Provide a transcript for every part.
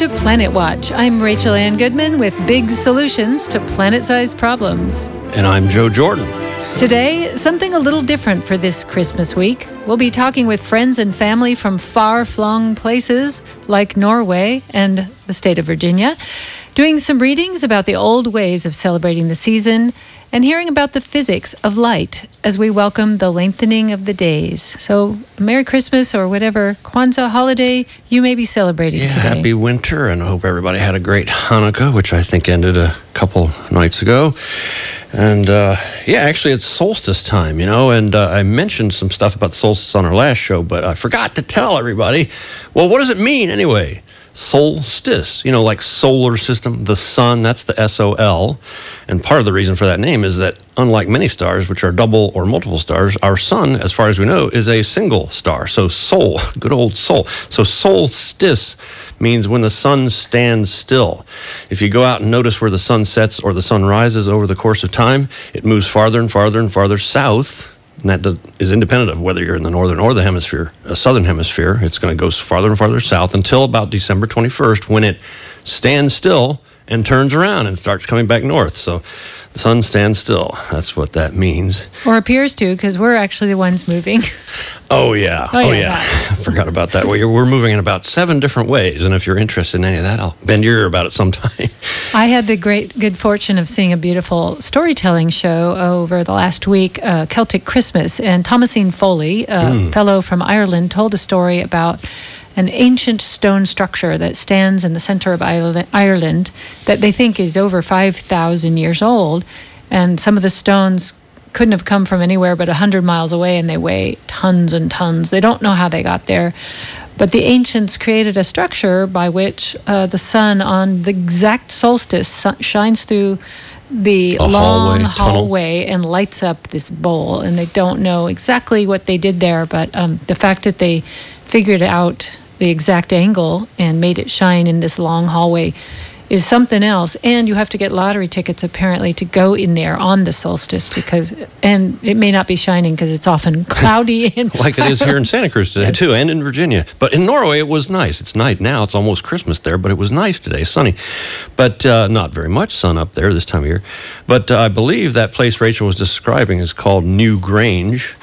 Hello and welcome to Planet Watch. I'm Rachel Ann Goodman with big solutions to planet sized problems. And I'm Joe Jordan. Today, something a little different for this Christmas week. We'll be talking with friends and family from far flung places like Norway and the state of Virginia, doing some readings about the old ways of celebrating the season and hearing about the physics of light as we welcome the lengthening of the days. So, Merry Christmas or whatever Kwanzaa holiday you may be celebrating yeah, today. Happy winter, and I hope everybody had a great Hanukkah, which I think ended a couple nights ago. And uh, yeah, actually, it's solstice time, you know. And uh, I mentioned some stuff about solstice on our last show, but I forgot to tell everybody. Well, what does it mean anyway? Solstice, you know, like solar system, the sun, that's the S O L. And part of the reason for that name is that unlike many stars, which are double or multiple stars, our sun, as far as we know, is a single star. So sol, good old sol. So solstice means when the sun stands still. If you go out and notice where the sun sets or the sun rises over the course of time, it moves farther and farther and farther south and that is independent of whether you're in the northern or the hemisphere, a southern hemisphere. It's going to go farther and farther south until about December 21st when it stands still and turns around and starts coming back north. So the sun stands still. That's what that means. Or appears to, because we're actually the ones moving. Oh, yeah. Oh, oh yeah. yeah. I forgot about that. We're, we're moving in about seven different ways. And if you're interested in any of that, I'll bend your ear about it sometime. I had the great good fortune of seeing a beautiful storytelling show over the last week, uh, Celtic Christmas. And Thomasine Foley, a Mm. fellow from Ireland, told a story about an ancient stone structure that stands in the center of Ireland, that they think is over 5,000 years old. And some of the stones couldn't have come from anywhere but 100 miles away and they weigh tons and tons. They don't know how they got there. But the ancients created a structure by which uh, the sun on the exact solstice shines through the A long hallway, hallway and lights up this bowl. And they don't know exactly what they did there, but um, the fact that they figured out the exact angle and made it shine in this long hallway is something else. And you have to get lottery tickets apparently to go in there on the solstice because, and it may not be shining because it's often cloudy and like it is here in Santa Cruz today, too, and in Virginia. But in Norway, it was nice. It's night now. It's almost Christmas there, but it was nice today, sunny. But uh, not very much sun up there this time of year. But uh, I believe that place Rachel was describing is called Newgrange.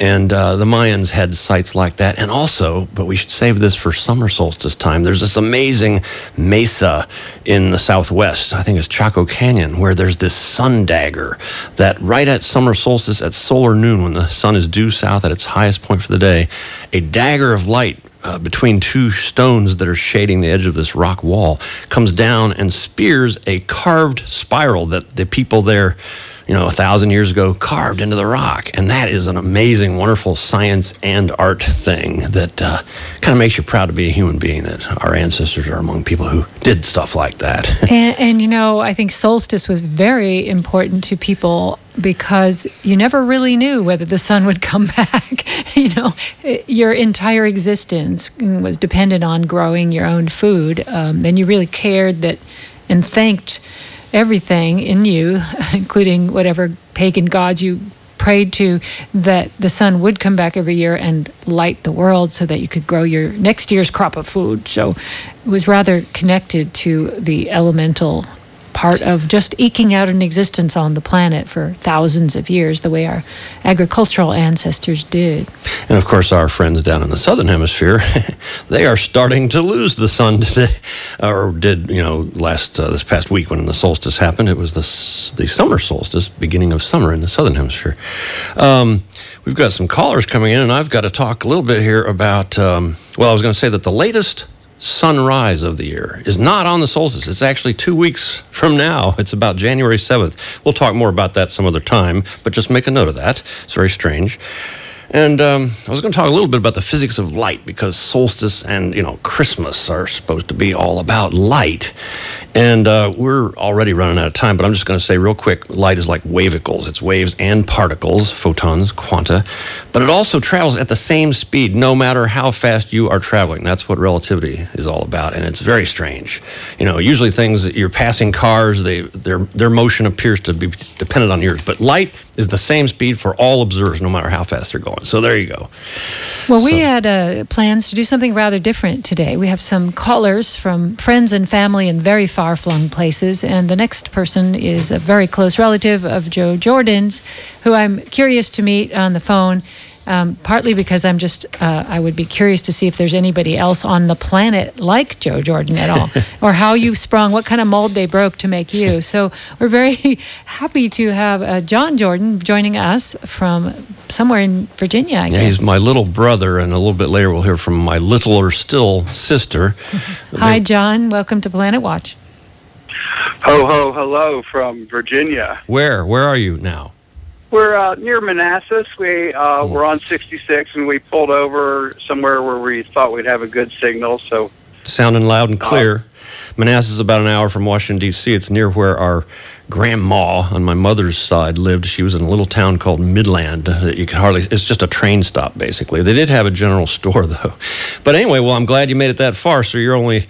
And uh, the Mayans had sites like that. And also, but we should save this for summer solstice time, there's this amazing mesa in the southwest. I think it's Chaco Canyon, where there's this sun dagger that right at summer solstice, at solar noon, when the sun is due south at its highest point for the day, a dagger of light uh, between two stones that are shading the edge of this rock wall comes down and spears a carved spiral that the people there you know, a thousand years ago, carved into the rock. And that is an amazing, wonderful science and art thing that uh, kind of makes you proud to be a human being, that our ancestors are among people who did stuff like that. And, and you know, I think solstice was very important to people because you never really knew whether the sun would come back. you know, it- your entire existence was dependent on growing your own food. Um, you really cared that and thanked everything in you, including whatever pagan gods you prayed to, that the sun would come back every year and light the world so that you could grow your next year's crop of food. So it was rather connected to the elemental part of just eking out an existence on the planet for thousands of years, the way our agricultural ancestors did. And of course, our friends down in the southern hemisphere, they are starting to lose the sun today, or did you know last uh, this past week when the solstice happened? It was the the summer solstice, beginning of summer in the southern hemisphere. Um, we've got some callers coming in, and I've got to talk a little bit here about. Um, well, I was going to say that the latest sunrise of the year is not on the solstice. It's actually two weeks from now. It's about January 7th. We'll talk more about that some other time, but just make a note of that. It's very strange. And um, I was going to talk a little bit about the physics of light because solstice and you know Christmas are supposed to be all about light. And uh, we're already running out of time, but I'm just going to say real quick light is like wavicles. It's waves and particles, photons, quanta, but it also travels at the same speed no matter how fast you are traveling. That's what relativity is all about, and it's very strange. You know, usually things that you're passing cars, they, their, their motion appears to be dependent on yours, but light is the same speed for all observers no matter how fast they're going. So there you go. Well, we had uh, plans to do something rather different today. We have some callers from friends and family in very far flung places, and the next person is a very close relative of Joe Jordan's, who I'm curious to meet on the phone. Um, partly because I'm just, uh, I would be curious to see if there's anybody else on the planet like Joe Jordan at all, or how you sprung, what kind of mold they broke to make you. So we're very happy to have uh, John Jordan joining us from somewhere in Virginia. I Yeah, he's my little brother, and a little bit later we'll hear from my littler still sister. Hi, John. Welcome to Planet Watch. Ho, ho, hello from Virginia. Where? Where are you now? We're uh, near Manassas. We uh, we're on 66, and we pulled over somewhere where we thought we'd have a good signal. So Sounding loud and clear. Manassas is about an hour from Washington, D.C. It's near where our grandma on my mother's side lived. She was in a little town called Midland that you could hardly, it's just a train stop, basically. They did have a general store, though. But anyway, well, I'm glad you made it that far. So you're only,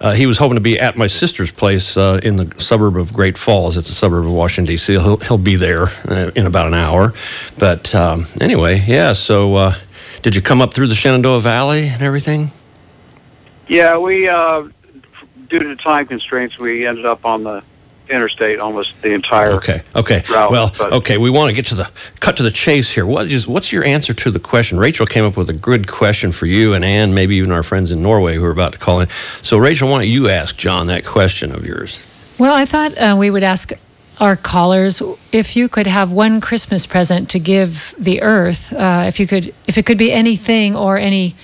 uh, he was hoping to be at my sister's place uh, in the suburb of Great Falls. It's a suburb of Washington, D.C. He'll, he'll be there uh, in about an hour. But um, anyway, yeah, so uh, did you come up through the Shenandoah Valley and everything? yeah, we uh, due to time constraints, we ended up on the interstate almost the entire. Okay. Okay. route, well, but- okay. We want to get to the cut to the chase here. What is what's your answer to the question? Rachel came up with a good question for you and Anne, maybe even our friends in Norway who are about to call in. So, Rachel, why don't you ask John that question of yours? Well, I thought uh, we would ask our callers if you could have one Christmas present to give the Earth. Uh, if you could, if it could be anything or any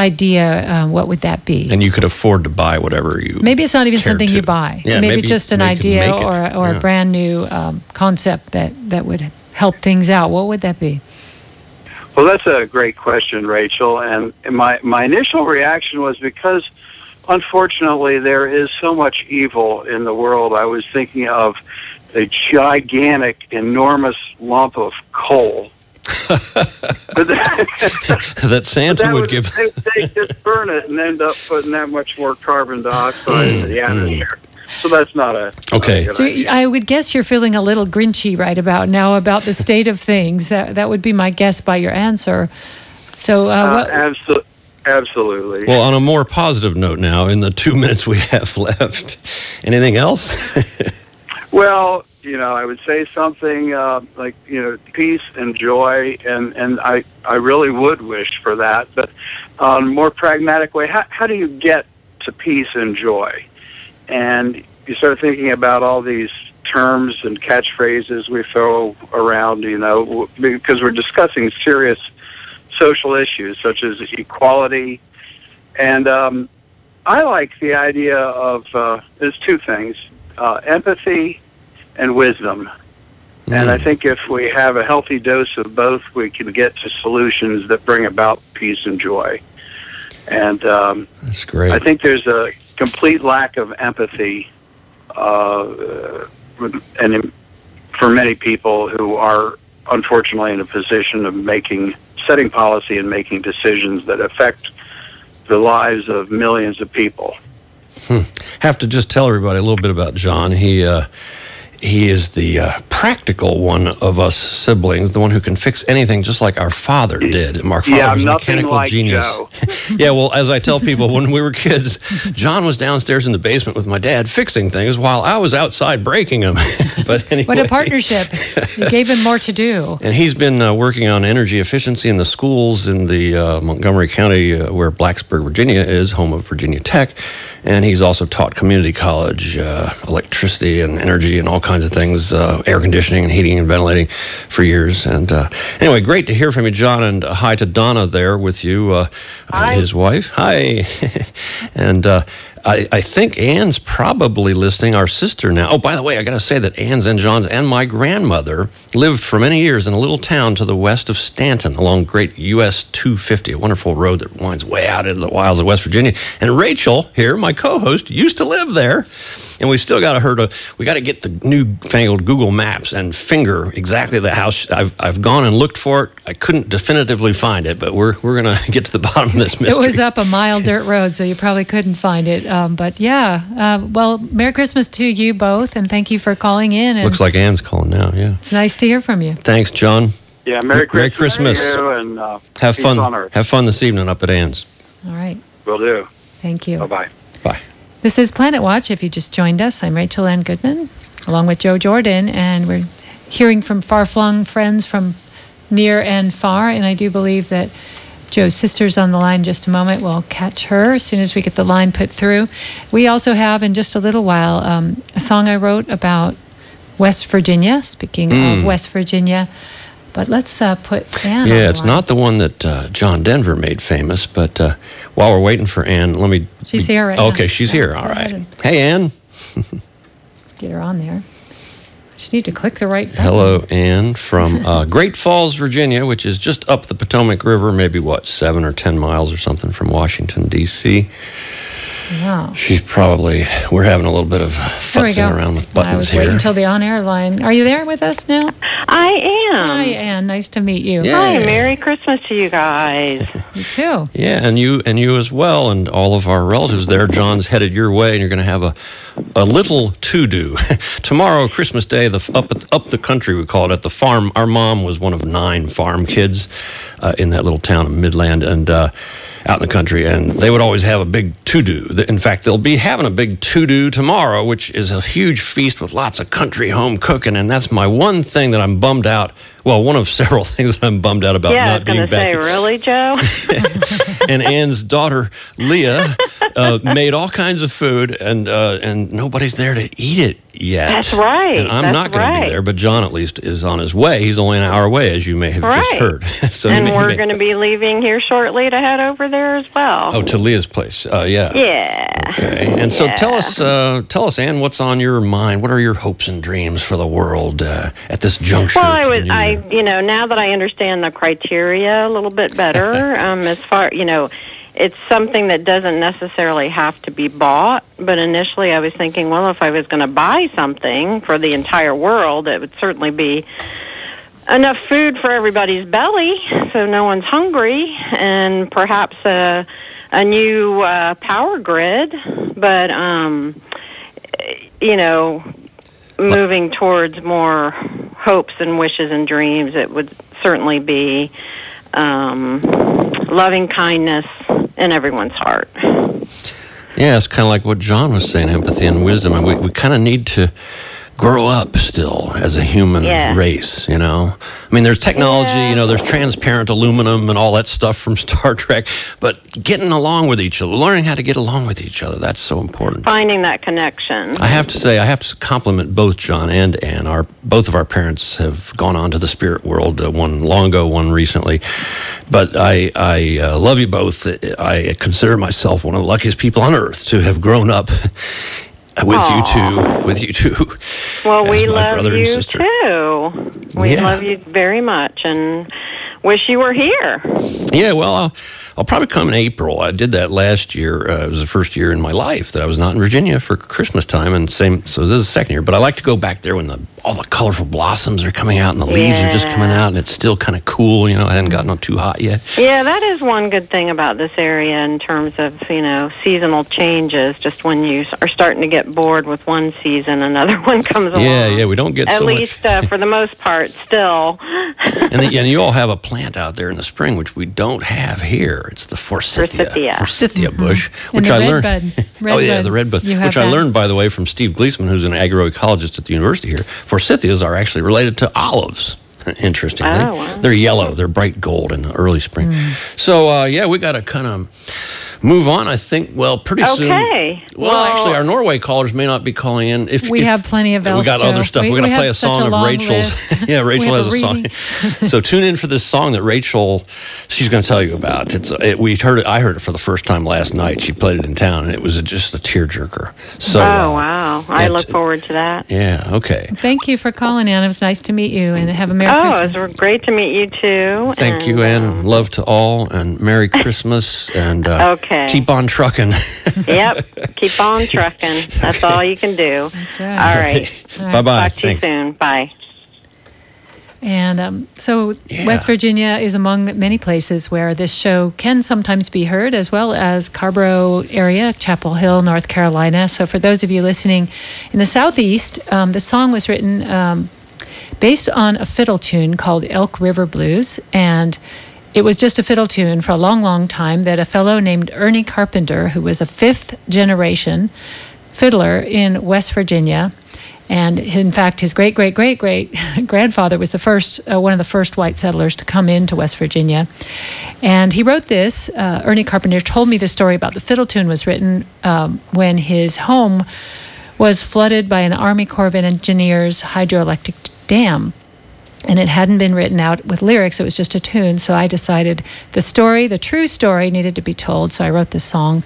idea, uh, what would that be? And you could afford to buy whatever you. Maybe it's not even something to. you buy. Yeah, maybe, maybe just an idea or, or Yeah. a brand new um, concept that, that would help things out. What would that be? Well, that's a great question, Rachel. And my my initial reaction was because, unfortunately, there is so much evil in the world. I was thinking of a gigantic, enormous lump of coal. but that, that Santa that would would give. they, they just burn it and end up putting that much more carbon dioxide into the atmosphere. So that's not a not a Okay. good So idea. I would guess you're feeling a little grinchy right about now about the state of things. That, that would be my guess by your answer. So, uh, Uh, what, abso- absolutely. Well, on a more positive note now, in the two minutes we have left, anything else? Well, you know, I would say something uh, like you know peace and joy, and and I I really would wish for that. But on a more pragmatic way, how how do you get to peace and joy? And you start thinking about all these terms and catchphrases we throw around, you know, because we're discussing serious social issues such as equality, and um, I like the idea of uh, there's two things: uh, empathy and wisdom. And I Mm. think if we have a healthy dose of both, we can get to solutions that bring about peace and joy. And um, That's great. I think there's a complete lack of empathy, uh, and for many people who are unfortunately in a position of making, setting policy and making decisions that affect the lives of millions of people. have to just tell everybody a little bit about John. He uh, he is the uh, practical one of us siblings, the one who can fix anything, just like our father did. Mark father Yeah, was a mechanical like genius. Yeah, well, as I tell people, when we were kids, John was downstairs in the basement with my dad fixing things while I was outside breaking them. but anyway, what a partnership. you gave him more to do. and he's been uh, working on energy efficiency in the schools in the uh, Montgomery County, uh, where Blacksburg, Virginia is, home of Virginia Tech. And he's also taught community college uh, electricity and energy and all kinds of things, uh, air conditioning and heating and ventilating for years. And uh, anyway, great to hear from you, John. And uh, hi to Donna there with you, uh, Hi. his wife. Hi. and uh, I, I think Anne's probably listening, our sister now. Oh, by the way, I got to say that Anne's and John's and my grandmother lived for many years in a little town to the west of Staunton along Great US 250, a wonderful road that winds way out into the wilds of West Virginia. And Rachel, here, my co host, used to live there. And we've still got to her to. We got to get the newfangled Google Maps and finger exactly the house. I've I've gone and looked for it. I couldn't definitively find it, but we're we're gonna get to the bottom of this mystery. It was up a mile dirt road, so you probably couldn't find it. Um, but yeah, uh, well, Merry Christmas to you both, and thank you for calling in. And Looks like Anne's calling now. Yeah. it's nice to hear from you. Thanks, John. Yeah, Merry Merry Christmas, Christmas. to you, and uh, Have fun. Have fun this evening up at Anne's. All right, Will do. thank you. Bye bye. Bye. This is Planet Watch. If you just joined us, I'm Rachel Ann Goodman, along with Joe Jordan, and we're hearing from far flung friends from near and far. And I do believe that Joe's sister's on the line in just a moment. We'll catch her as soon as we get the line put through. We also have, in just a little while, um, a song I wrote about West Virginia. Speaking of West Virginia, but let's uh, put Anne. Yeah, it's not the one that uh, John Denver made famous, but uh, while we're waiting for Anne, let me. She's here right now. Okay, she's Yeah, here. All right. and- Hey, Anne. Get her on there. Just need to click the right button. Hello, Anne from uh, Great Falls, Virginia, which is just up the Potomac River, maybe what, seven or 10 miles or something from Washington, D.C. Wow. She's probably, we're having a little bit of fussing we futzing go. around with I buttons was here. waiting until the on-air line. Are you there with us now? I am. Hi, Anne. Nice to meet you. Yeah. Hi, Merry Christmas to you guys. You too. Yeah, and you and you as well, and all of our relatives there. John's headed your way, and you're going to have a a little to do tomorrow, Christmas Day. The up at, up the country, we call it at the farm. Our mom was one of nine farm kids uh, in that little town of Midland, and. Uh, out in the country, and they would always have a big to do. In fact, they'll be having a big to do tomorrow, which is a huge feast with lots of country home cooking. And that's my one thing that I'm bummed out. Well, one of several things that I'm bummed out about yeah, I was not being to say, back really, Joe? and Anne's daughter Leah uh, made all kinds of food, and uh, and nobody's there to eat it yet. That's right. And I'm That's not going to be there, but John at least is on his way. He's only an hour away, as you may have just heard. so and may- we're going to be leaving here shortly to head over there as well. Oh, to Leah's place. Uh, yeah. yeah. Okay. And so Yeah. tell us, uh, tell us, Anne, what's on your mind? What are your hopes and dreams for the world uh, at this juncture? Well, I was, I? You know, now that I understand the criteria a little bit better, um, as far, you know, it's something that doesn't necessarily have to be bought. But initially, I was thinking, well, if I was going to buy something for the entire world, it would certainly be enough food for everybody's belly, so no one's hungry, and perhaps a a new uh, power grid. But um, you know, moving towards more hopes and wishes and dreams, it would certainly be um, loving kindness in everyone's heart. Yeah, it's kind of like what John was saying empathy and wisdom. And we, we kind of need to grow up still as a human Yeah. race, you know? I mean, there's technology, Yeah. you know, there's transparent aluminum and all that stuff from Star Trek, but getting along with each other, learning how to get along with each other, that's so important. Finding that connection. I have to say, I have to compliment both John and Ann. Our both of our parents have gone on to the spirit world. Uh, one long ago, one recently. But I, I uh, love you both. I consider myself one of the luckiest people on earth to have grown up with Aw. you too. With you too. Well, we love you too. We Yeah. love you very much and wish you were here. Yeah, well, I'll, I'll probably come in April. I did that last year. Uh, it was the first year in my life that I was not in Virginia for Christmas time, and same. So this is the second year. But I like to go back there when the all the colorful blossoms are coming out and the leaves are just coming out, and it's still kind of cool. You know, it hadn't gotten too hot yet. Yeah, that is one good thing about this area in terms of, you know, seasonal changes. Just when you are starting to get bored with one season, another one comes along. Yeah, yeah, we don't get At so least uh, for the most part, still. and, the, and you all have a plant out there in the spring, which we don't have here. It's the forsythia, Forsythia. forsythia bush, Mm-hmm. And which the I red learned. bud. oh yeah, bud. the red bud, You have which I learned by the way from Steve Gliessman, who's an agroecologist at the university here. Forsythias are actually related to olives. Interestingly, Oh, wow. they're yellow. They're bright gold in the early spring. Mm. So uh, yeah, we got to kind of move on. I think. Well, pretty soon. Okay. Well, Well- actually, our Norway callers may not be calling in. If We if- have plenty of We else, got other stuff. We- We, are going to play a song a of Rachel's. yeah, Rachel has a a song. so tune in for this song that Rachel, she's going to tell you about. It's it, we heard it. I heard it for the first time last night. She played it in town, and it was just a tearjerker. So. oh, uh, wow. I yeah, look forward to that. Yeah. Okay. Thank you for calling, Ann. It was nice to meet you, and have a Merry Oh, Christmas. it was great to meet you too. Thank and, you, Ann. um, Love to all, and Merry Christmas. And uh, Okay. Okay. Keep on trucking. yep. Keep on trucking. That's all you can do. That's right. All right. Bye bye. Talk to you soon. Bye. And um, so, Yeah. West Virginia is among many places where this show can sometimes be heard, as well as Carrboro area, Chapel Hill, North Carolina. So, for those of you listening in the Southeast, um, the song was written um, based on a fiddle tune called Elk River Blues. And it was just a fiddle tune for a long, long time that a fellow named Ernie Carpenter, who was a fifth generation fiddler in West Virginia, and in fact, his great, great, great, great grandfather was the first, uh, one of the first white settlers to come into West Virginia. And he wrote this. Uh, Ernie Carpenter told me the story about the fiddle tune was written um, when his home was flooded by an Army Corps of Engineers hydroelectric dam and it hadn't been written out with lyrics it was just a tune. So i decided the story the true story needed to be told. So i wrote this song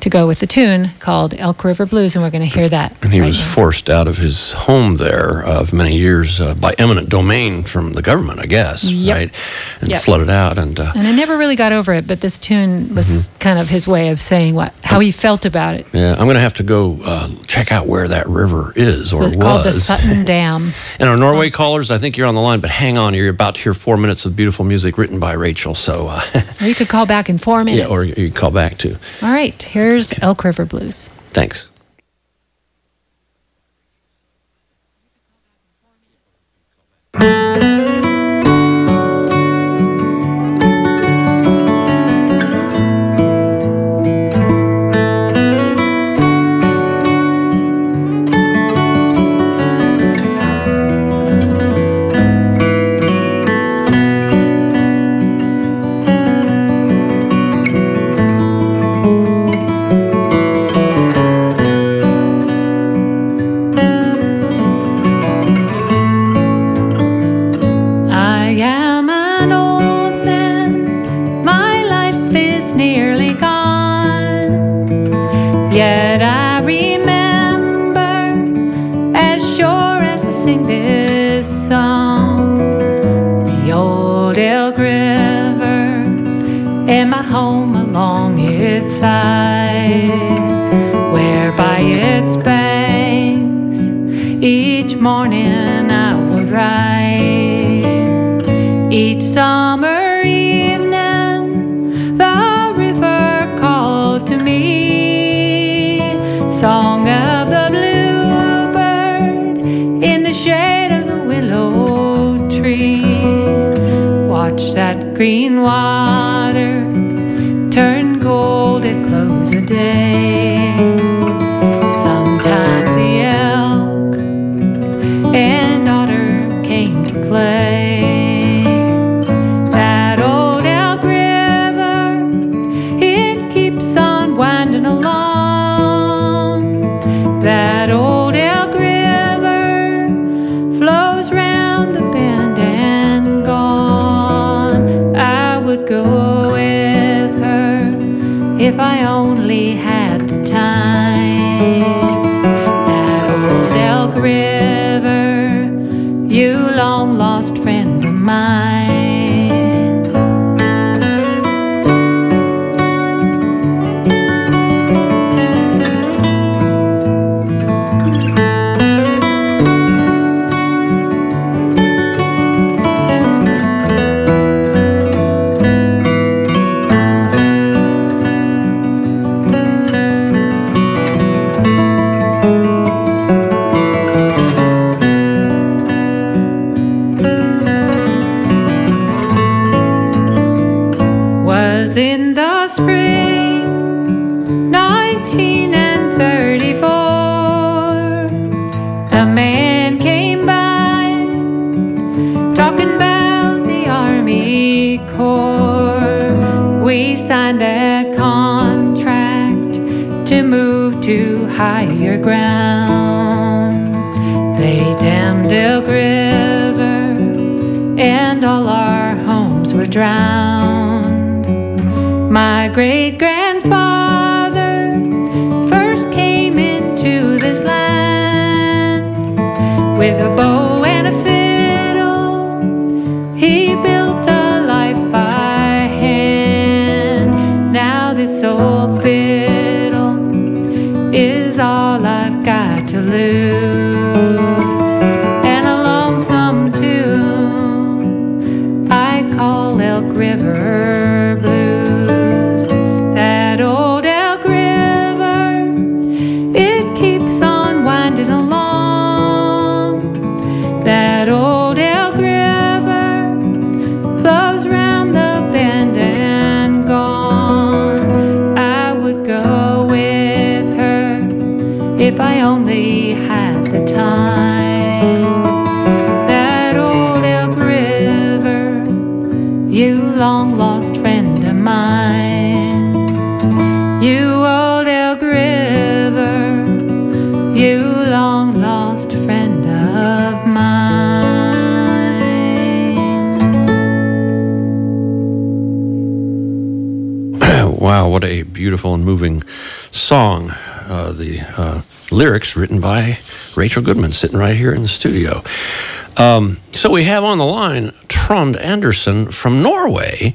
to go with the tune called elk river blues and we're going to hear that And he right was now. forced out of his home there of many years uh, by eminent domain from the government, I guess, Yep. right? And Yep. flooded out. And uh, and i never really got over it but this tune was Mm-hmm. kind of his way of saying what how he felt about it yeah, I'm going to have to go uh, check out where that river is so or it's called the was. sutton dam And our Norway callers, I think you're on the line, but hang on, you're about to hear four minutes of beautiful music written by Rachel. So, uh, you could call back in four minutes yeah, or you can call back too. all right here's elk river blues Thanks. Drowned. My great grandfather first came into this land with a bow wow, what a beautiful and moving song. Uh, the uh, lyrics written by Rachel Goodman, sitting right here in the studio. Um, so we have on the line Trond Andersen from Norway,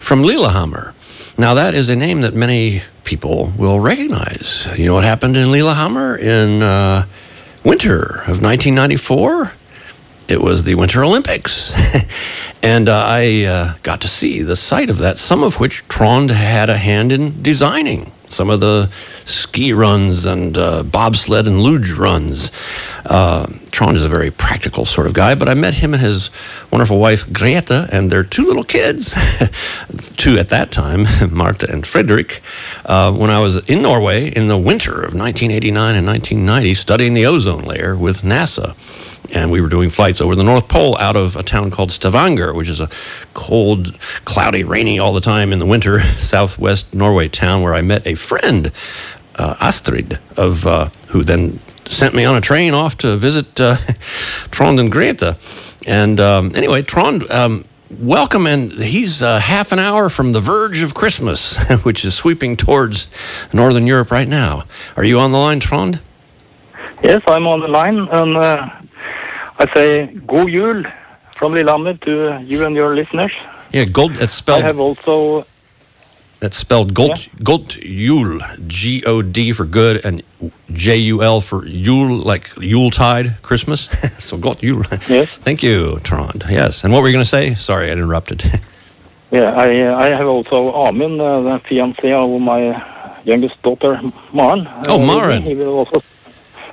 from Lillehammer. Now, that is a name that many people will recognize. You know what happened in Lillehammer in uh, winter of 1994? It was the Winter Olympics. and uh, I uh, got to see the site of that, some of which Trond had a hand in designing. Some of the ski runs and uh, bobsled and luge runs. Uh, Trond is a very practical sort of guy, but I met him and his wonderful wife, Greta, and their two little kids, two at that time, Marta and Frederick, uh, when I was in Norway in the winter of 1989 and 1990 studying the ozone layer with NASA and we were doing flights over the North Pole out of a town called Stavanger, which is a cold, cloudy, rainy all the time in the winter southwest Norway town where I met a friend, uh, Astrid, of uh, who then sent me on a train off to visit uh, Trond and Greta. And um, anyway, Trond. Um, welcome, and he's uh, half an hour from the verge of Christmas, which is sweeping towards Northern Europe right now. Are you on the line, Trond? Yes, I'm on the line, and uh, I say God Jul from Lillehammer to you and your listeners. Yeah, gold. It's spelled. I have also. It's spelled Gold Gold Yule, G O D for good, and J U L for Yule, like Yule tide, Christmas. so Gold Yule. Yes. Thank you, Trond. Yes. And what were you going to say? Sorry, I interrupted. yeah, I uh, I have also Amin, uh, the fiancé of my youngest daughter, Maren. Oh, Maren. He will also.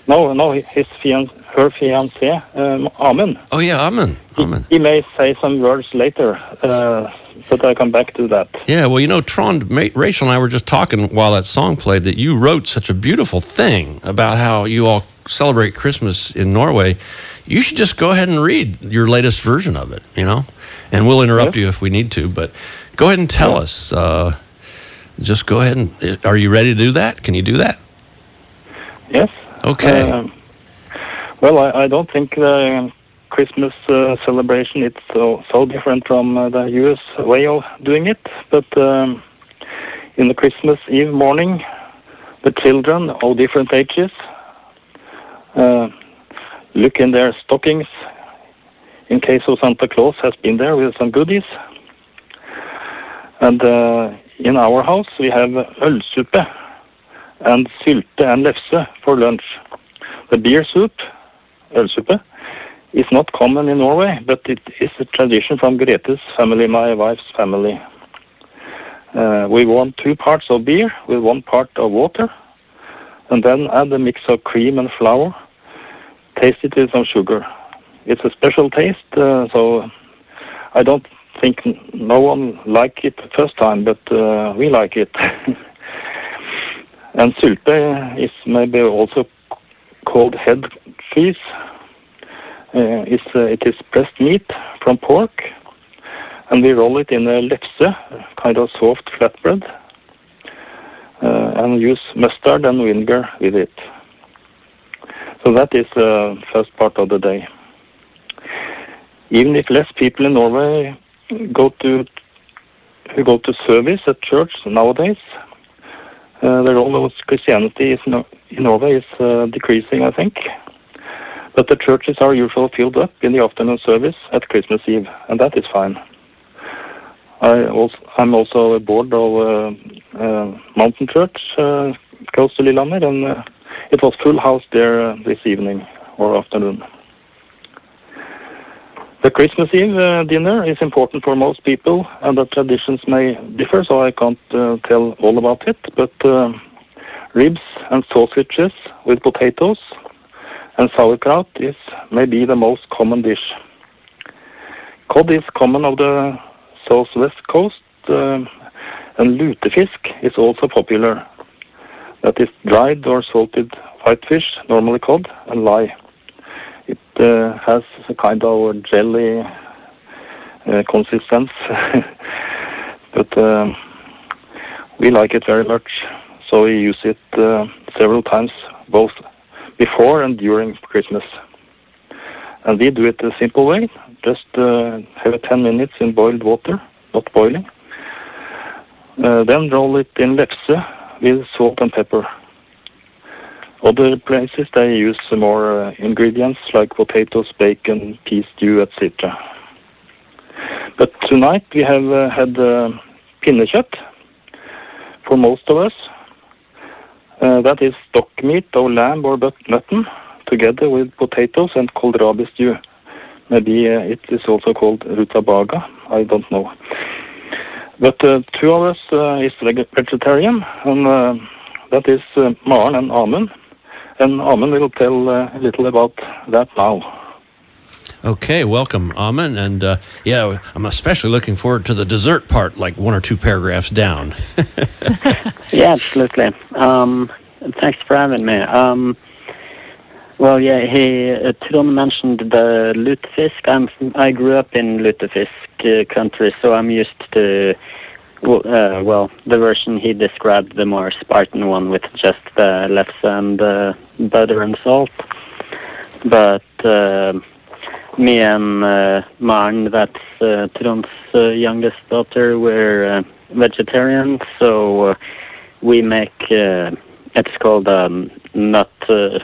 No, no, his fiancé, her fiancé, um, Amin. Oh yeah, Amen. Amen. He may say some words later, uh, but I come back to that. Yeah, well, you know, Trond, Rachel and I were just talking while that song played that you wrote such a beautiful thing about how you all celebrate Christmas in Norway. You should just go ahead and read your latest version of it, you know, and we'll interrupt Yeah. you if we need to, but go ahead and tell us. Uh, just go ahead and. Are you ready to do that? Can you do that? Yes. Okay. Um, well, I, I don't think the Christmas uh, celebration is so so different from uh, the U.S. way of doing it. But um, in the Christmas Eve morning, the children of different ages uh, look in their stockings in case of Santa Claus has been there with some goodies. And uh, in our house we have ølsuppe and sylte and lefse for lunch. The beer soup, ølsuppe, is not common in Norway, but it is a tradition from Grete's family, my wife's family. Uh, we want two parts of beer with one part of water, and then add a mix of cream and flour. Taste it with some sugar. It's a special taste, uh, so I don't think no one like it the first time, but uh, we like it. and sylte is maybe also called head cheese. Uh, it's, uh, it is meat from pork, and we roll it in a lefse, kind of soft flatbread, uh, and use mustard and vinegar with it. So that is the first part of the day. Even if less people in Norway go to who go to service at church nowadays, the role of Christianity is no, in Norway is uh, decreasing, I think. But the churches are usually filled up in the afternoon service at Christmas Eve, and that is fine. I also, I'm also a board of uh, uh, Mountain Church close to Lillehammer, and it was full house there this evening or afternoon. The Christmas Eve uh, dinner is important for most people, and the traditions may differ, so I can't uh, tell all about it. But uh, ribs and sausages with potatoes and sauerkraut is maybe the most common dish. Cod is common of the southwest coast, uh, and lutefisk is also popular. That is dried or salted whitefish, normally cod, and lye. It uh, has a kind of jelly uh, consistence, but um, we like it very much. So we use it uh, several times, both before and during Christmas. And we do it a simple way. Just have it 10 minutes in boiled water, not boiling. Then roll it in lefse with salt and pepper. Other places they use more uh, ingredients like potatoes, bacon, pea stew, etc. But tonight we have uh, had uh, pinnekjøtt for most of us. That is stock meat of lamb or mutton together with potatoes and kohlrabi stew. Maybe it is also called rutabaga. I don't know. But two of us is vegetarian, and that is Maren and Amund. And Amund will tell uh, a little about that now. Okay, welcome, Amin. And uh, yeah, I'm especially looking forward to the dessert part, like one or two paragraphs down. Yeah, absolutely. Um, thanks for having me. Um, well, yeah, he uh, Trond mentioned the lutefisk. I'm I grew up in lutefisk uh, country, so I'm used to w- uh, well the version he described, the more Spartan one with just the lefse and uh, butter and salt. But uh, me and uh, Maren, that's uh, Trond's uh, youngest daughter, we're uh, vegetarian, so. Uh, we make uh, it's called um, nut uh,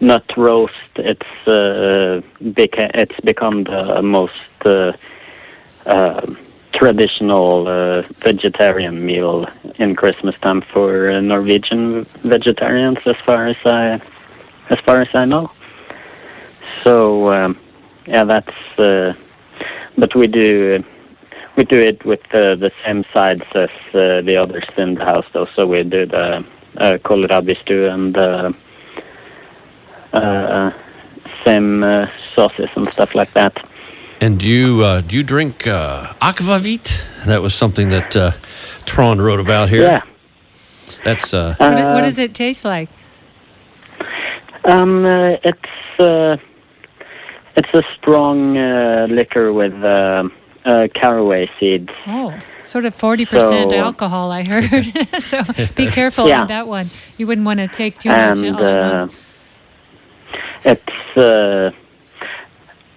nut roast. It's uh, beca- it's become the most uh, uh, traditional uh, vegetarian meal in Christmas time for uh, Norwegian vegetarians, as far as I as far as I know. So um, yeah, that's. Uh, but we do we do it with uh, the same sides as uh, the others in the house, though. So we do the uh, kohlrabi stew and uh, uh, same sauces and stuff like that. And do you uh, do you drink uh, aquavit? That was something that uh, Trond wrote about here. Yeah. That's uh, What, do- what Uh, does it taste like? Um, uh, it's uh, it's a strong uh, liquor with uh, uh, caraway seeds. Oh, sort of 40% So- alcohol, I heard. so be careful Yeah. on that one. You wouldn't want to take too much. and all at uh, it's uh,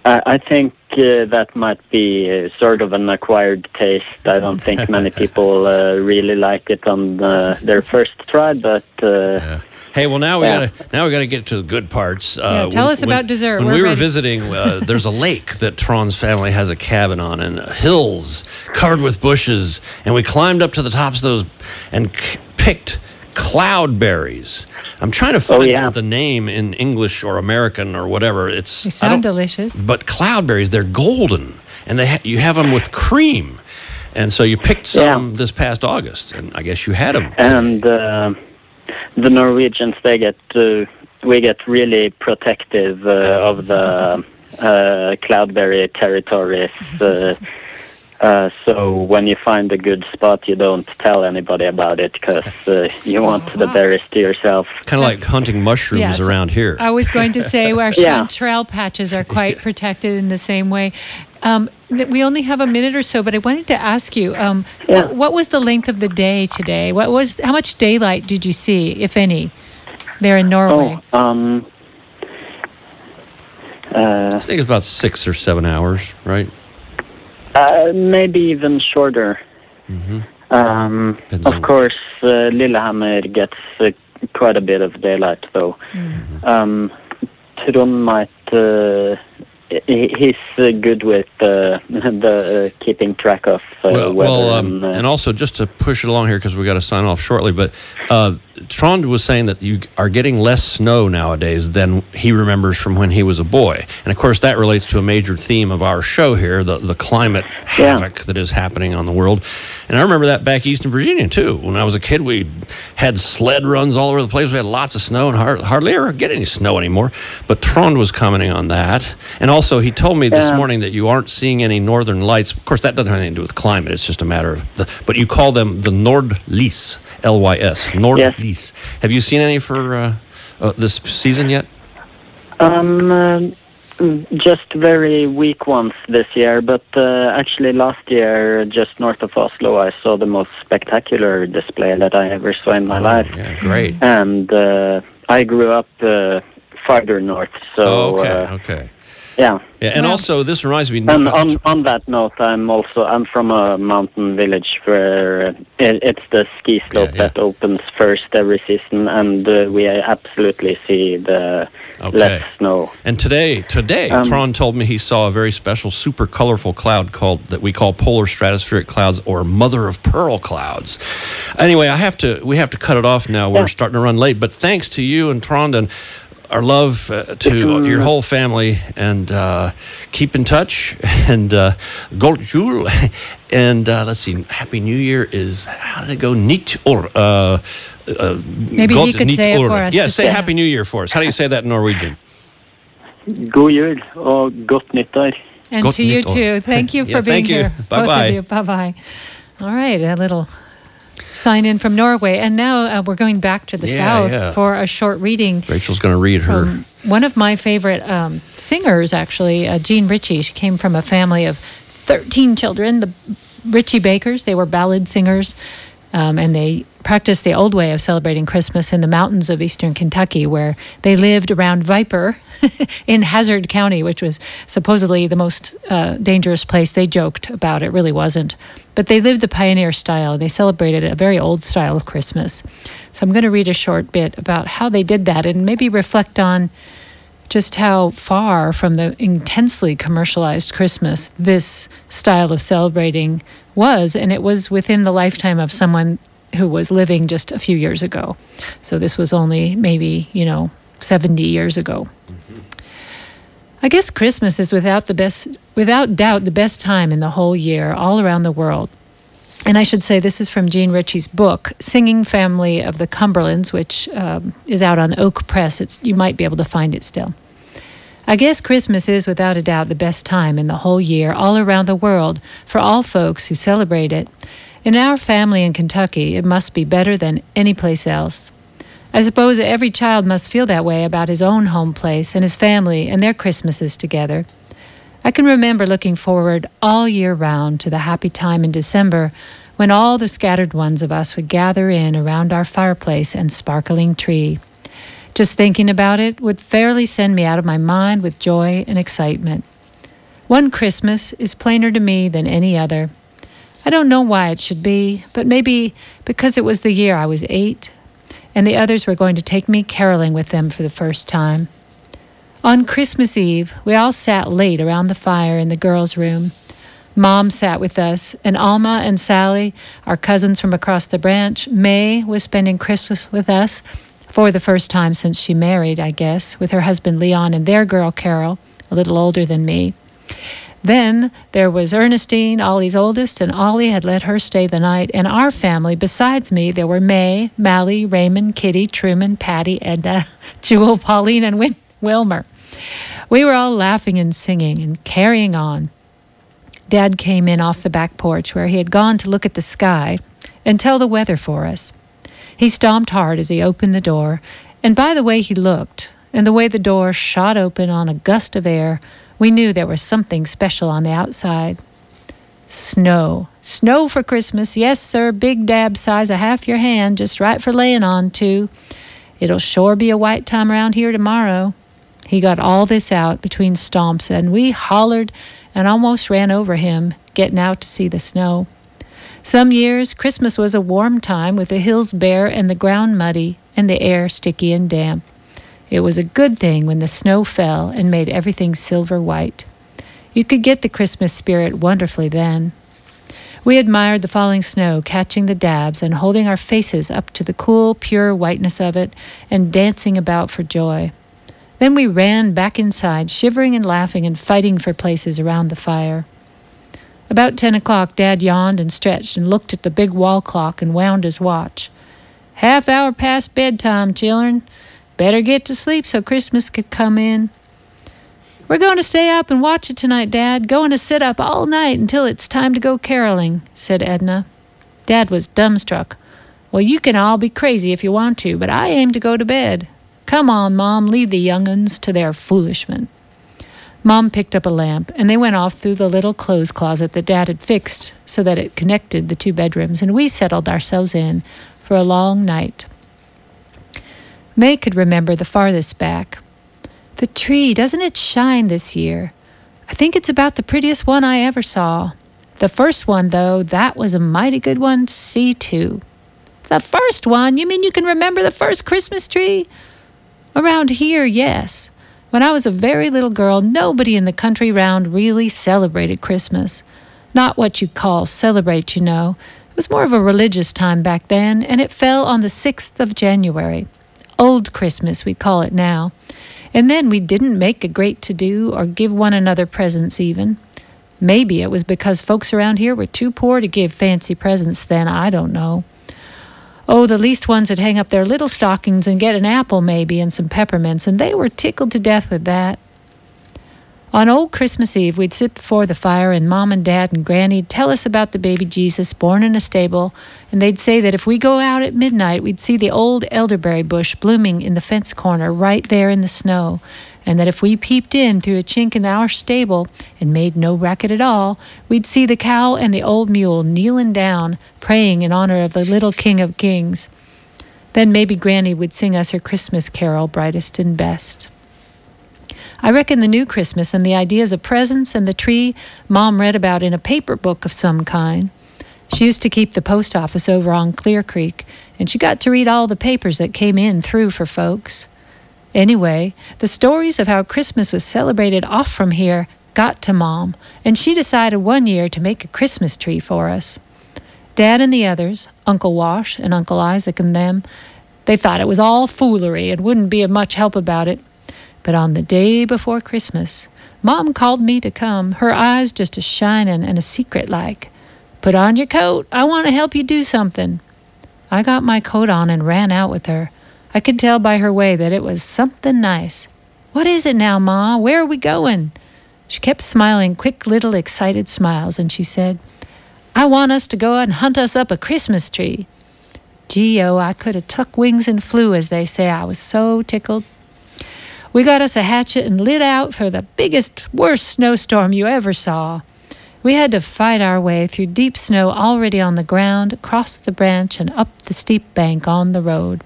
I, I think uh, that might be uh, sort of an acquired taste. I don't think many people uh, really like it on uh, their first try, but uh, Yeah. Hey, well now we Yeah. gotta now we gotta get to the good parts. Uh, Yeah, tell us about dessert. When We're we were ready. visiting, uh, there's a lake that Trond's family has a cabin on, and uh, hills covered with bushes, and we climbed up to the tops of those and c- picked cloudberries. I'm trying to find Oh, yeah. the name in English or American or whatever. It's They sound delicious. but cloudberries they're golden, and they ha- you have them with cream. And so you picked some Yeah. this past August, and I guess you had them. and uh, the Norwegians they get uh, we get really protective uh, of the uh, cloudberry territories. Uh, so when you find a good spot, you don't tell anybody about it because uh, you want the berries to yourself. Kind of like hunting mushrooms Yes. around here. I was going to say our Yeah. chanterelle patches are quite protected in the same way. Um, we only have a minute or so, but I wanted to ask you, um, Yeah. what, what was the length of the day today? What was how much daylight did you see, if any, there in Norway? Oh, um, uh, I think it's about six or seven hours, right? Uh, maybe even shorter. Um, of course, uh, Lillehammer gets uh, quite a bit of daylight, though. Um, Trond might uh, he's uh, good with uh, the uh, keeping track of uh, well, weather. well um, and, uh, and also just to push it along here because we got to sign off shortly. But uh, Trond was saying that you are getting less snow nowadays than he remembers from when he was a boy, and of course that relates to a major theme of our show here: the the climate Yeah. havoc that is happening on the world. And I remember that back east in Virginia too. When I was a kid, we had sled runs all over the place. We had lots of snow and hard, hardly ever get any snow anymore. But Trond was commenting on that, and also he told me this Yeah. morning that you aren't seeing any northern lights. Of course, that doesn't have anything to do with climate. It's just a matter of the. But you call them the Nordlys, L Y S, Nordlys. Have you seen any for uh, uh, this season yet? Um, uh, just very weak ones this year, but uh, actually last year, just north of Oslo, I saw the most spectacular display that I ever saw in my Oh, life. Yeah, great. And uh, I grew up uh, farther north, so oh, okay, uh, okay. Yeah. Yeah, and Well- also this reminds me. And on on that note, I'm also I'm from a mountain village where uh, it, it's the ski slope Yeah, yeah. that opens first every season, and uh, we absolutely see the Okay. less snow. And today, today, Um, Trond told me he saw a very special, super colorful cloud called that we call polar stratospheric clouds or mother of pearl clouds. Anyway, I have to. We have to cut it off now. We're starting to run late. But thanks to you and Trond and our love uh, to your whole family, and uh, keep in touch. And uh, God jul. And uh, let's see. Happy New Year is how did it go? Niet or. Uh, uh, Maybe he could niet say it for us, Yeah, just say Happy New Year for us. How do you say that in Norwegian? God jul og godt nyttår. And to you too. Thank you for Yeah, being thank you. here. Both Bye-bye. of you. Bye bye. All right, a little sign in from Norway. And now uh, we're going back to the Yeah, south yeah. for a short reading Rachel's going to read her. one of my favorite um, singers, actually, uh, Jean Ritchie. She came from a family of 13 children, the Ritchie Bakers. They were ballad singers, um, and they practiced the old way of celebrating Christmas in the mountains of eastern Kentucky, where they lived around Viper in Hazard County, which was supposedly the most uh, dangerous place. They joked about it, really wasn't. But they lived the pioneer style. They celebrated a very old style of Christmas. So I'm going to read a short bit about how they did that and maybe reflect on just how far from the intensely commercialized Christmas this style of celebrating was. And it was within the lifetime of someone who was living just a few years ago. So this was only maybe, you know, 70 years ago. I guess Christmas is without the best without doubt the best time in the whole year all around the world. And I should say this is from Jean Ritchie's book, Singing Family of the Cumberlands, which um, is out on Oak Press. It's, you might be able to find it still. I guess Christmas is without a doubt the best time in the whole year all around the world for all folks who celebrate it. In our family in Kentucky, it must be better than any place else. I suppose every child must feel that way about his own home place and his family and their Christmases together. I can remember looking forward all year round to the happy time in December when all the scattered ones of us would gather in around our fireplace and sparkling tree. Just thinking about it would fairly send me out of my mind with joy and excitement. One Christmas is plainer to me than any other. I don't know why it should be, but maybe because it was the year I was eight, and the others were going to take me caroling with them for the first time. On Christmas Eve, we all sat late around the fire in the girls' room. Mom sat with us, and Alma and Sally, our cousins from across the branch, May was spending Christmas with us for the first time since she married, I guess, with her husband Leon and their girl Carol, a little older than me. Then there was Ernestine, Ollie's oldest, and Ollie had let her stay the night. And our family, besides me, there were May, Mally, Raymond, Kitty, Truman, Patty, Edna, uh, Jewel, Pauline, and Win- Wilmer. We were all laughing and singing and carrying on. Dad came in off the back porch where he had gone to look at the sky and tell the weather for us. He stomped hard as he opened the door, and by the way he looked, and the way the door shot open on a gust of air, we knew there was something special on the outside. Snow. Snow for Christmas. Yes, sir. Big dab size of half your hand, just right for laying on, too. It'll sure be a white time around here tomorrow. He got all this out between stomps, and we hollered and almost ran over him, getting out to see the snow. Some years, Christmas was a warm time with the hills bare and the ground muddy and the air sticky and damp. It was a good thing when the snow fell and made everything silver white. You could get the Christmas spirit wonderfully then. We admired the falling snow, catching the dabs and holding our faces up to the cool, pure whiteness of it and dancing about for joy. Then we ran back inside, shivering and laughing and fighting for places around the fire. About ten o'clock, Dad yawned and stretched and looked at the big wall clock and wound his watch. Half hour past bedtime, children. Better get to sleep so Christmas could come in. We're going to stay up and watch it tonight, Dad. Going to sit up all night until it's time to go caroling, said Edna. Dad was dumbstruck. Well, you can all be crazy if you want to, but I aim to go to bed. Come on, Mom, leave the young uns to their foolishment. Mom picked up a lamp, and they went off through the little clothes closet that Dad had fixed so that it connected the two bedrooms, and we settled ourselves in for a long night. May could remember the farthest back. The tree, doesn't it shine this year? I think it's about the prettiest one I ever saw. The first one, though, that was a mighty good one to see, too. The first one? You mean you can remember the first Christmas tree? Around here, yes. When I was a very little girl, nobody in the country round really celebrated Christmas. Not what you call celebrate, you know. It was more of a religious time back then, and it fell on the 6th of January. Old Christmas, we call it now. And then we didn't make a great to do or give one another presents even. Maybe it was because folks around here were too poor to give fancy presents then, I don't know. Oh, the least ones would hang up their little stockings and get an apple, maybe, and some peppermints, and they were tickled to death with that. On old Christmas Eve, we'd sit before the fire, and Mom and Dad and Granny'd tell us about the baby Jesus born in a stable, and they'd say that if we go out at midnight, we'd see the old elderberry bush blooming in the fence corner right there in the snow, and that if we peeped in through a chink in our stable and made no racket at all, we'd see the cow and the old mule kneeling down, praying in honor of the little King of Kings. Then maybe Granny would sing us her Christmas carol, brightest and best. I reckon the new Christmas and the ideas of presents and the tree Mom read about in a paper book of some kind. She used to keep the post office over on Clear Creek, and she got to read all the papers that came in through for folks. Anyway, the stories of how Christmas was celebrated off from here got to Mom, and she decided one year to make a Christmas tree for us. Dad and the others, Uncle Wash and Uncle Isaac and them, they thought it was all foolery and wouldn't be of much help about it, but on the day before Christmas, Mom called me to come, her eyes just a shinin' and a secret like. Put on your coat. I want to help you do something. I got my coat on and ran out with her. I could tell by her way that it was something nice. What is it now, Ma? Where are we going? She kept smiling quick little excited smiles, and she said, I want us to go out and hunt us up a Christmas tree. Gee, oh, I could have tuck wings and flew, as they say. I was so tickled. We got us a hatchet and lit out for the biggest, worst snowstorm you ever saw. We had to fight our way through deep snow already on the ground, across the branch, and up the steep bank on the road.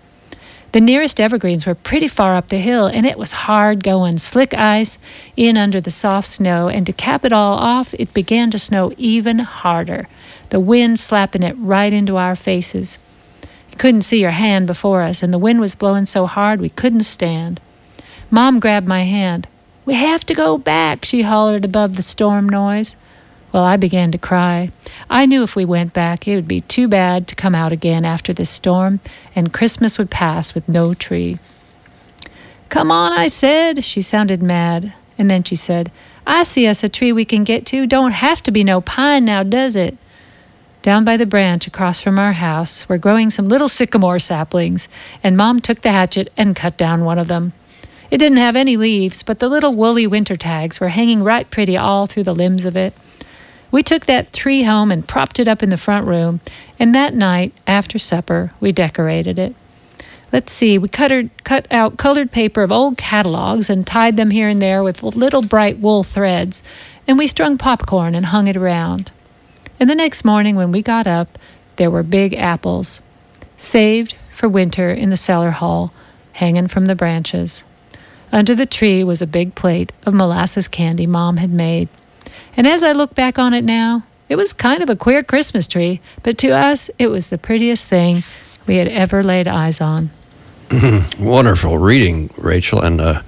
The nearest evergreens were pretty far up the hill, and it was hard going, slick ice in under the soft snow, and to cap it all off, it began to snow even harder, the wind slapping it right into our faces. You couldn't see your hand before us, and the wind was blowing so hard we couldn't stand. Mom grabbed my hand. We have to go back, she hollered above the storm noise. Well, I began to cry. I knew if we went back, it would be too bad to come out again after this storm, and Christmas would pass with no tree. Come on, I said. She sounded mad. And then she said, I see us a tree we can get to. Don't have to be no pine now, does it? Down by the branch across from our house were growing some little sycamore saplings, and Mom took the hatchet and cut down one of them. It didn't have any leaves, but the little woolly winter tags were hanging right pretty all through the limbs of it. We took that tree home and propped it up in the front room, and that night, after supper, we decorated it. Let's see, we cut, cut out colored paper of old catalogs and tied them here and there with little bright wool threads, and we strung popcorn and hung it around. And the next morning, when we got up, there were big apples, saved for winter in the cellar hall, hanging from the branches. Under the tree was a big plate of molasses candy Mom had made. And as I look back on it now, it was kind of a queer Christmas tree, but to us, it was the prettiest thing we had ever laid eyes on. wonderful reading, Rachel, and a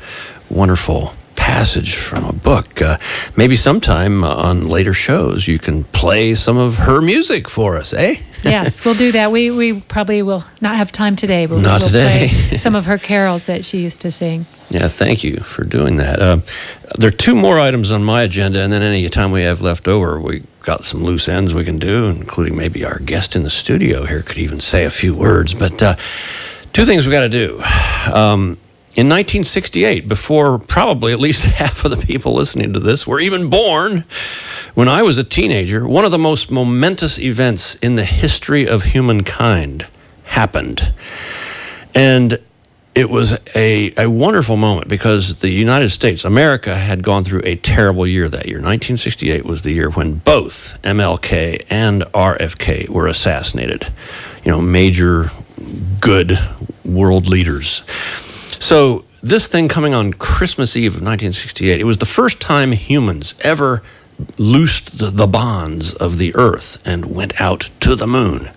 wonderful passage from a book. Uh, maybe sometime on later shows you can play some of her music for us, eh? Yes, we'll do that. We we probably will not have time today, but not we will today. play some of her carols that she used to sing. Yeah, thank you for doing that. Uh, there are two more items on my agenda, and then any time we have left over, we got some loose ends we can do, including maybe our guest in the studio here could even say a few words. But uh, two things we got to do. Um, in 1968, before probably at least half of the people listening to this were even born, when I was a teenager, one of the most momentous events in the history of humankind happened. And it was a, a wonderful moment because the United States, America, had gone through a terrible year that year. 1968 was the year when both MLK and RFK were assassinated. You know, major good world leaders. So, this thing coming on Christmas Eve of 1968, it was the first time humans ever loosed the bonds of the earth and went out to the moon.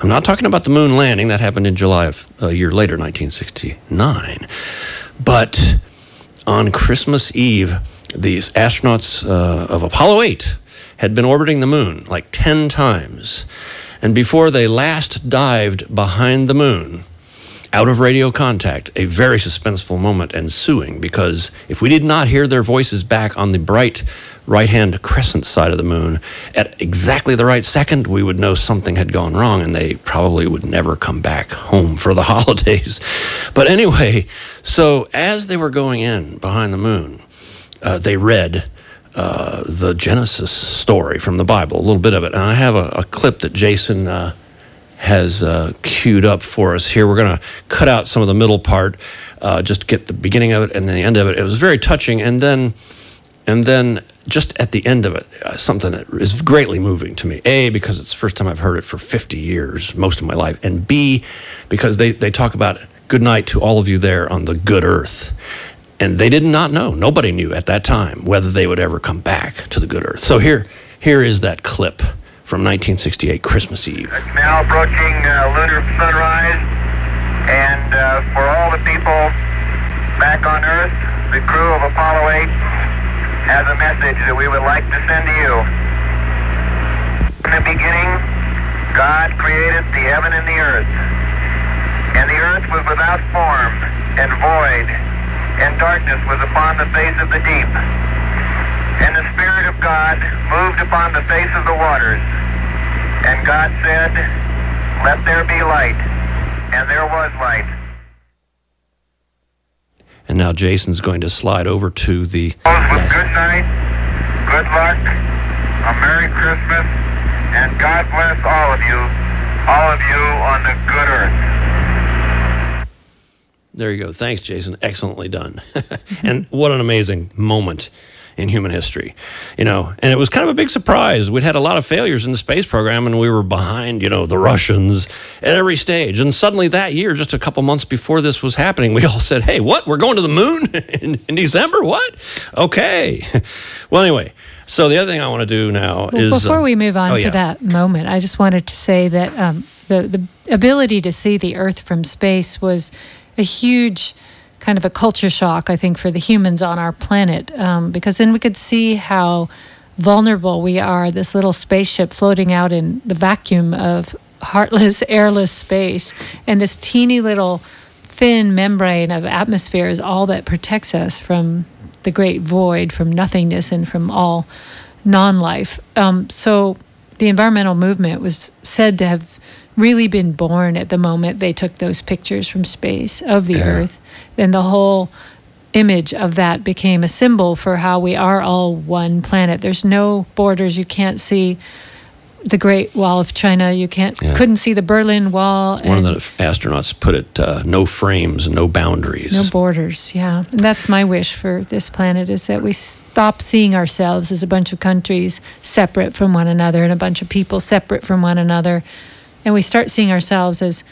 I'm not talking about the moon landing, that happened in July of a year later, 1969. But on Christmas Eve, these astronauts uh, of Apollo 8 had been orbiting the moon like 10 times. And before they last dived behind the moon, out of radio contact, a very suspenseful moment ensuing because if we did not hear their voices back on the bright right hand crescent side of the moon at exactly the right second, we would know something had gone wrong and they probably would never come back home for the holidays. But anyway, so as they were going in behind the moon, uh, they read. Uh, the Genesis story from the Bible, a little bit of it. And I have a, a clip that Jason uh, has uh, queued up for us here. We're going to cut out some of the middle part, uh, just get the beginning of it and then the end of it. It was very touching, and then, and then just at the end of it, uh, something that is greatly moving to me. A because it's the first time I've heard it for 50 years, most of my life, and B because they they talk about good night to all of you there on the good earth. And they did not know. Nobody knew at that time whether they would ever come back to the good earth. So here, here is that clip from 1968, Christmas Eve. Now approaching uh, lunar sunrise, and uh, for all the people back on Earth, the crew of Apollo 8 has a message that we would like to send to you. In the beginning, God created the heaven and the earth, and the earth was without form and void, and darkness was upon the face of the deep. And the Spirit of God moved upon the face of the waters. And God said, Let there be light. And there was light. And now Jason's going to slide over to the. With good night, good luck, a Merry Christmas, and God bless all of you, all of you on the good earth. There you go. Thanks, Jason. Excellently done. and what an amazing moment in human history, you know. And it was kind of a big surprise. We'd had a lot of failures in the space program, and we were behind, you know, the Russians at every stage. And suddenly that year, just a couple months before this was happening, we all said, "Hey, what? We're going to the moon in, in December? What? Okay." well, anyway. So the other thing I want to do now well, is before uh, we move on oh, to yeah. that moment, I just wanted to say that um, the the ability to see the Earth from space was a huge kind of a culture shock, I think, for the humans on our planet, um, because then we could see how vulnerable we are. This little spaceship floating out in the vacuum of heartless, airless space, and this teeny little thin membrane of atmosphere is all that protects us from the great void, from nothingness, and from all non life. Um, so the environmental movement was said to have really been born at the moment they took those pictures from space of the Yeah. Earth. Then the whole image of that became a symbol for how we are all one planet. There's no borders. You can't see the Great Wall of China. You can't Yeah. couldn't see the Berlin Wall. One of the astronauts put it, uh, no frames, no boundaries. No borders, yeah. And that's my wish for this planet is that we stop seeing ourselves as a bunch of countries separate from one another and a bunch of people separate from one another. And we start seeing ourselves as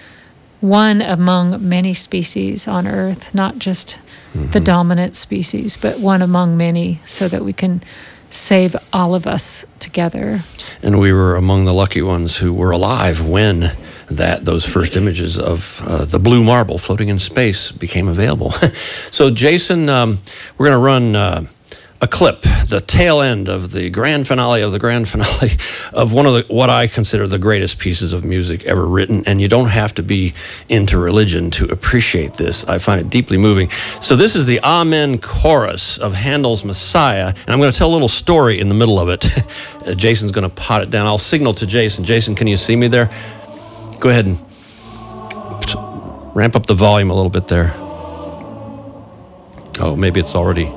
one among many species on Earth, not just the dominant species, but one among many, so that we can save all of us together. And we were among the lucky ones who were alive when that those first images of uh, the blue marble floating in space became available. so, Jason, um, we're going to run uh, a clip, the tail end of the grand finale of the grand finale of one of the what I consider the greatest pieces of music ever written. And you don't have to be into religion to appreciate this. I find it deeply moving. So this is the Amen chorus of Handel's Messiah, and I'm going to tell a little story in the middle of it. Uh, Jason's going to pot it down. I'll signal to Jason. Jason, can you see me there? Go ahead and ramp up the volume a little bit there. Oh, maybe it's already.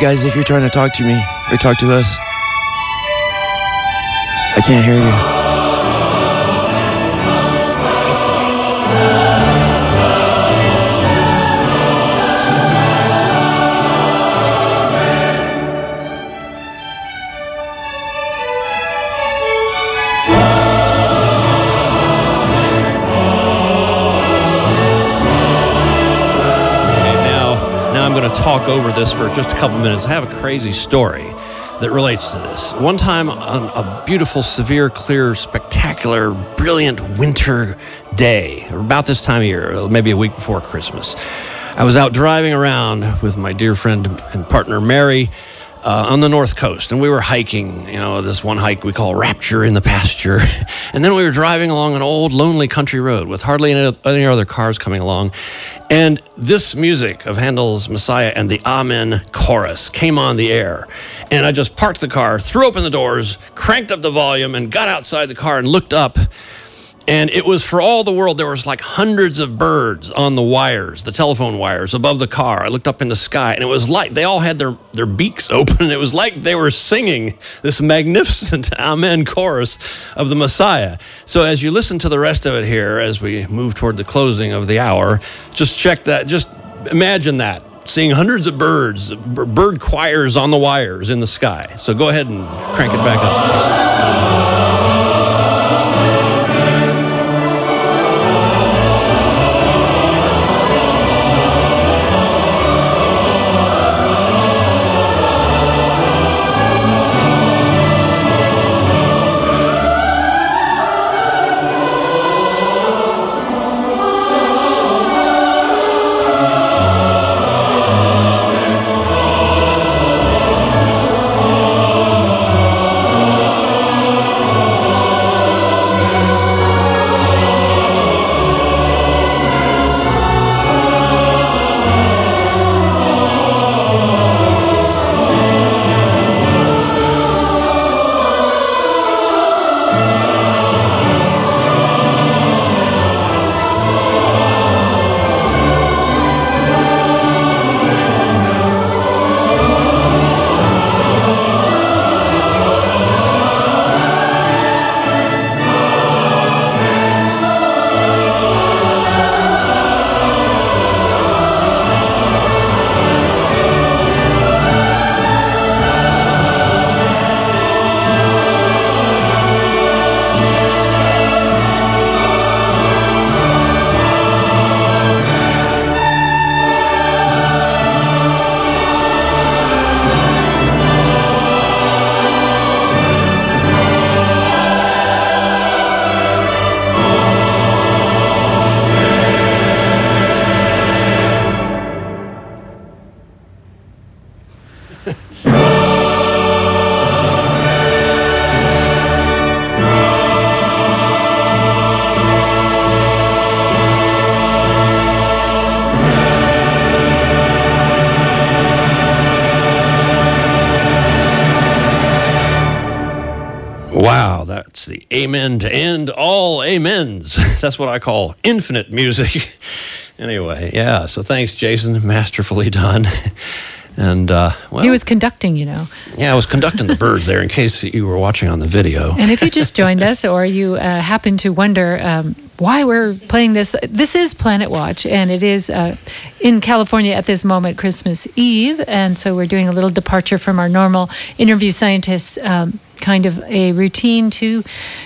Guys if you're trying to talk to me or talk to us. I can't hear you. Talk over this for just a couple minutes. I have a crazy story that relates to this. One time on a beautiful, severe, clear, spectacular, brilliant winter day, about this time of year, maybe a week before Christmas, I was out driving around with my dear friend and partner Mary uh, on the north coast, and we were hiking. You know, this one hike we call Rapture in the Pasture, and then we were driving along an old, lonely country road with hardly any, any other cars coming along, and this music of Handel's Messiah and the Amen chorus came on the air, and I just parked the car, threw open the doors, cranked up the volume, and got outside the car and looked up and it was for all the world there was like hundreds of birds on the wires the telephone wires above the car. I looked up in the sky and it was like they all had their, their beaks open it was like they were singing this magnificent amen chorus of the messiah. So as you listen to the rest of it here as we move toward the closing of the hour just check that just imagine that seeing hundreds of birds bird choirs on the wires in the sky. So go ahead and crank it back up amen to end all amens. That's what I call infinite music. anyway, yeah, so thanks, Jason. Masterfully done. And uh, well, he was conducting, you know. Yeah, I was conducting the birds there in case you were watching on the video. And if you just joined us or you uh, happen to wonder um, why we're playing this, this is Planet Watch, and it is uh, in California at this moment, Christmas Eve. And so we're doing a little departure from our normal interview scientists. Um, kind of a routine to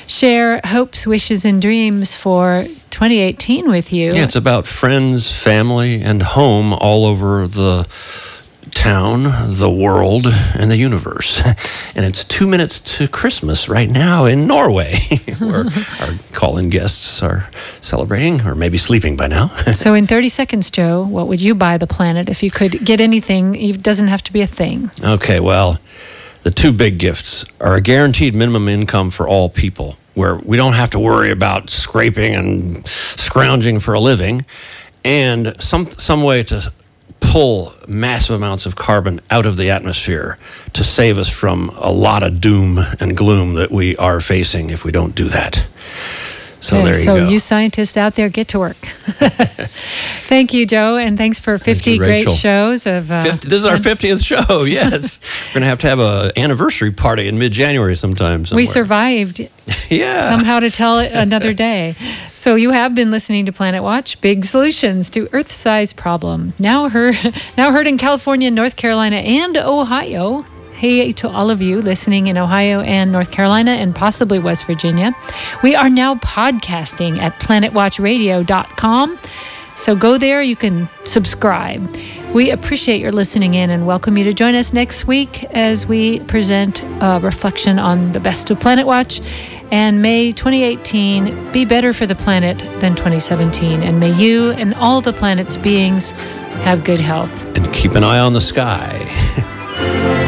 share hopes, wishes, and dreams for 2018 with you. Yeah, it's about friends, family, and home all over the town, the world, and the universe. And it's two minutes to Christmas right now in Norway, where our call in guests are celebrating or maybe sleeping by now. so, in 30 seconds, Joe, what would you buy the planet if you could get anything? It doesn't have to be a thing. Okay, well, the two big gifts are a guaranteed minimum income for all people, where we don't have to worry about scraping and scrounging for a living, and some, some way to pull massive amounts of carbon out of the atmosphere to save us from a lot of doom and gloom that we are facing if we don't do that. So there you so go. So you scientists out there, get to work. Thank you, Joe, and thanks for 50 you, great shows of. Uh, 50, this is our 50th show. Yes, we're gonna have to have an anniversary party in mid-January sometime. Somewhere. We survived. yeah. Somehow to tell it another day. So you have been listening to Planet Watch, big solutions to Earth-size problem. Now heard, now heard in California, North Carolina, and Ohio. Hey to all of you listening in Ohio and North Carolina and possibly West Virginia. We are now podcasting at planetwatchradio.com. So go there, you can subscribe. We appreciate your listening in and welcome you to join us next week as we present a reflection on the best of Planet Watch. And may 2018 be better for the planet than 2017. And may you and all the planet's beings have good health. And keep an eye on the sky.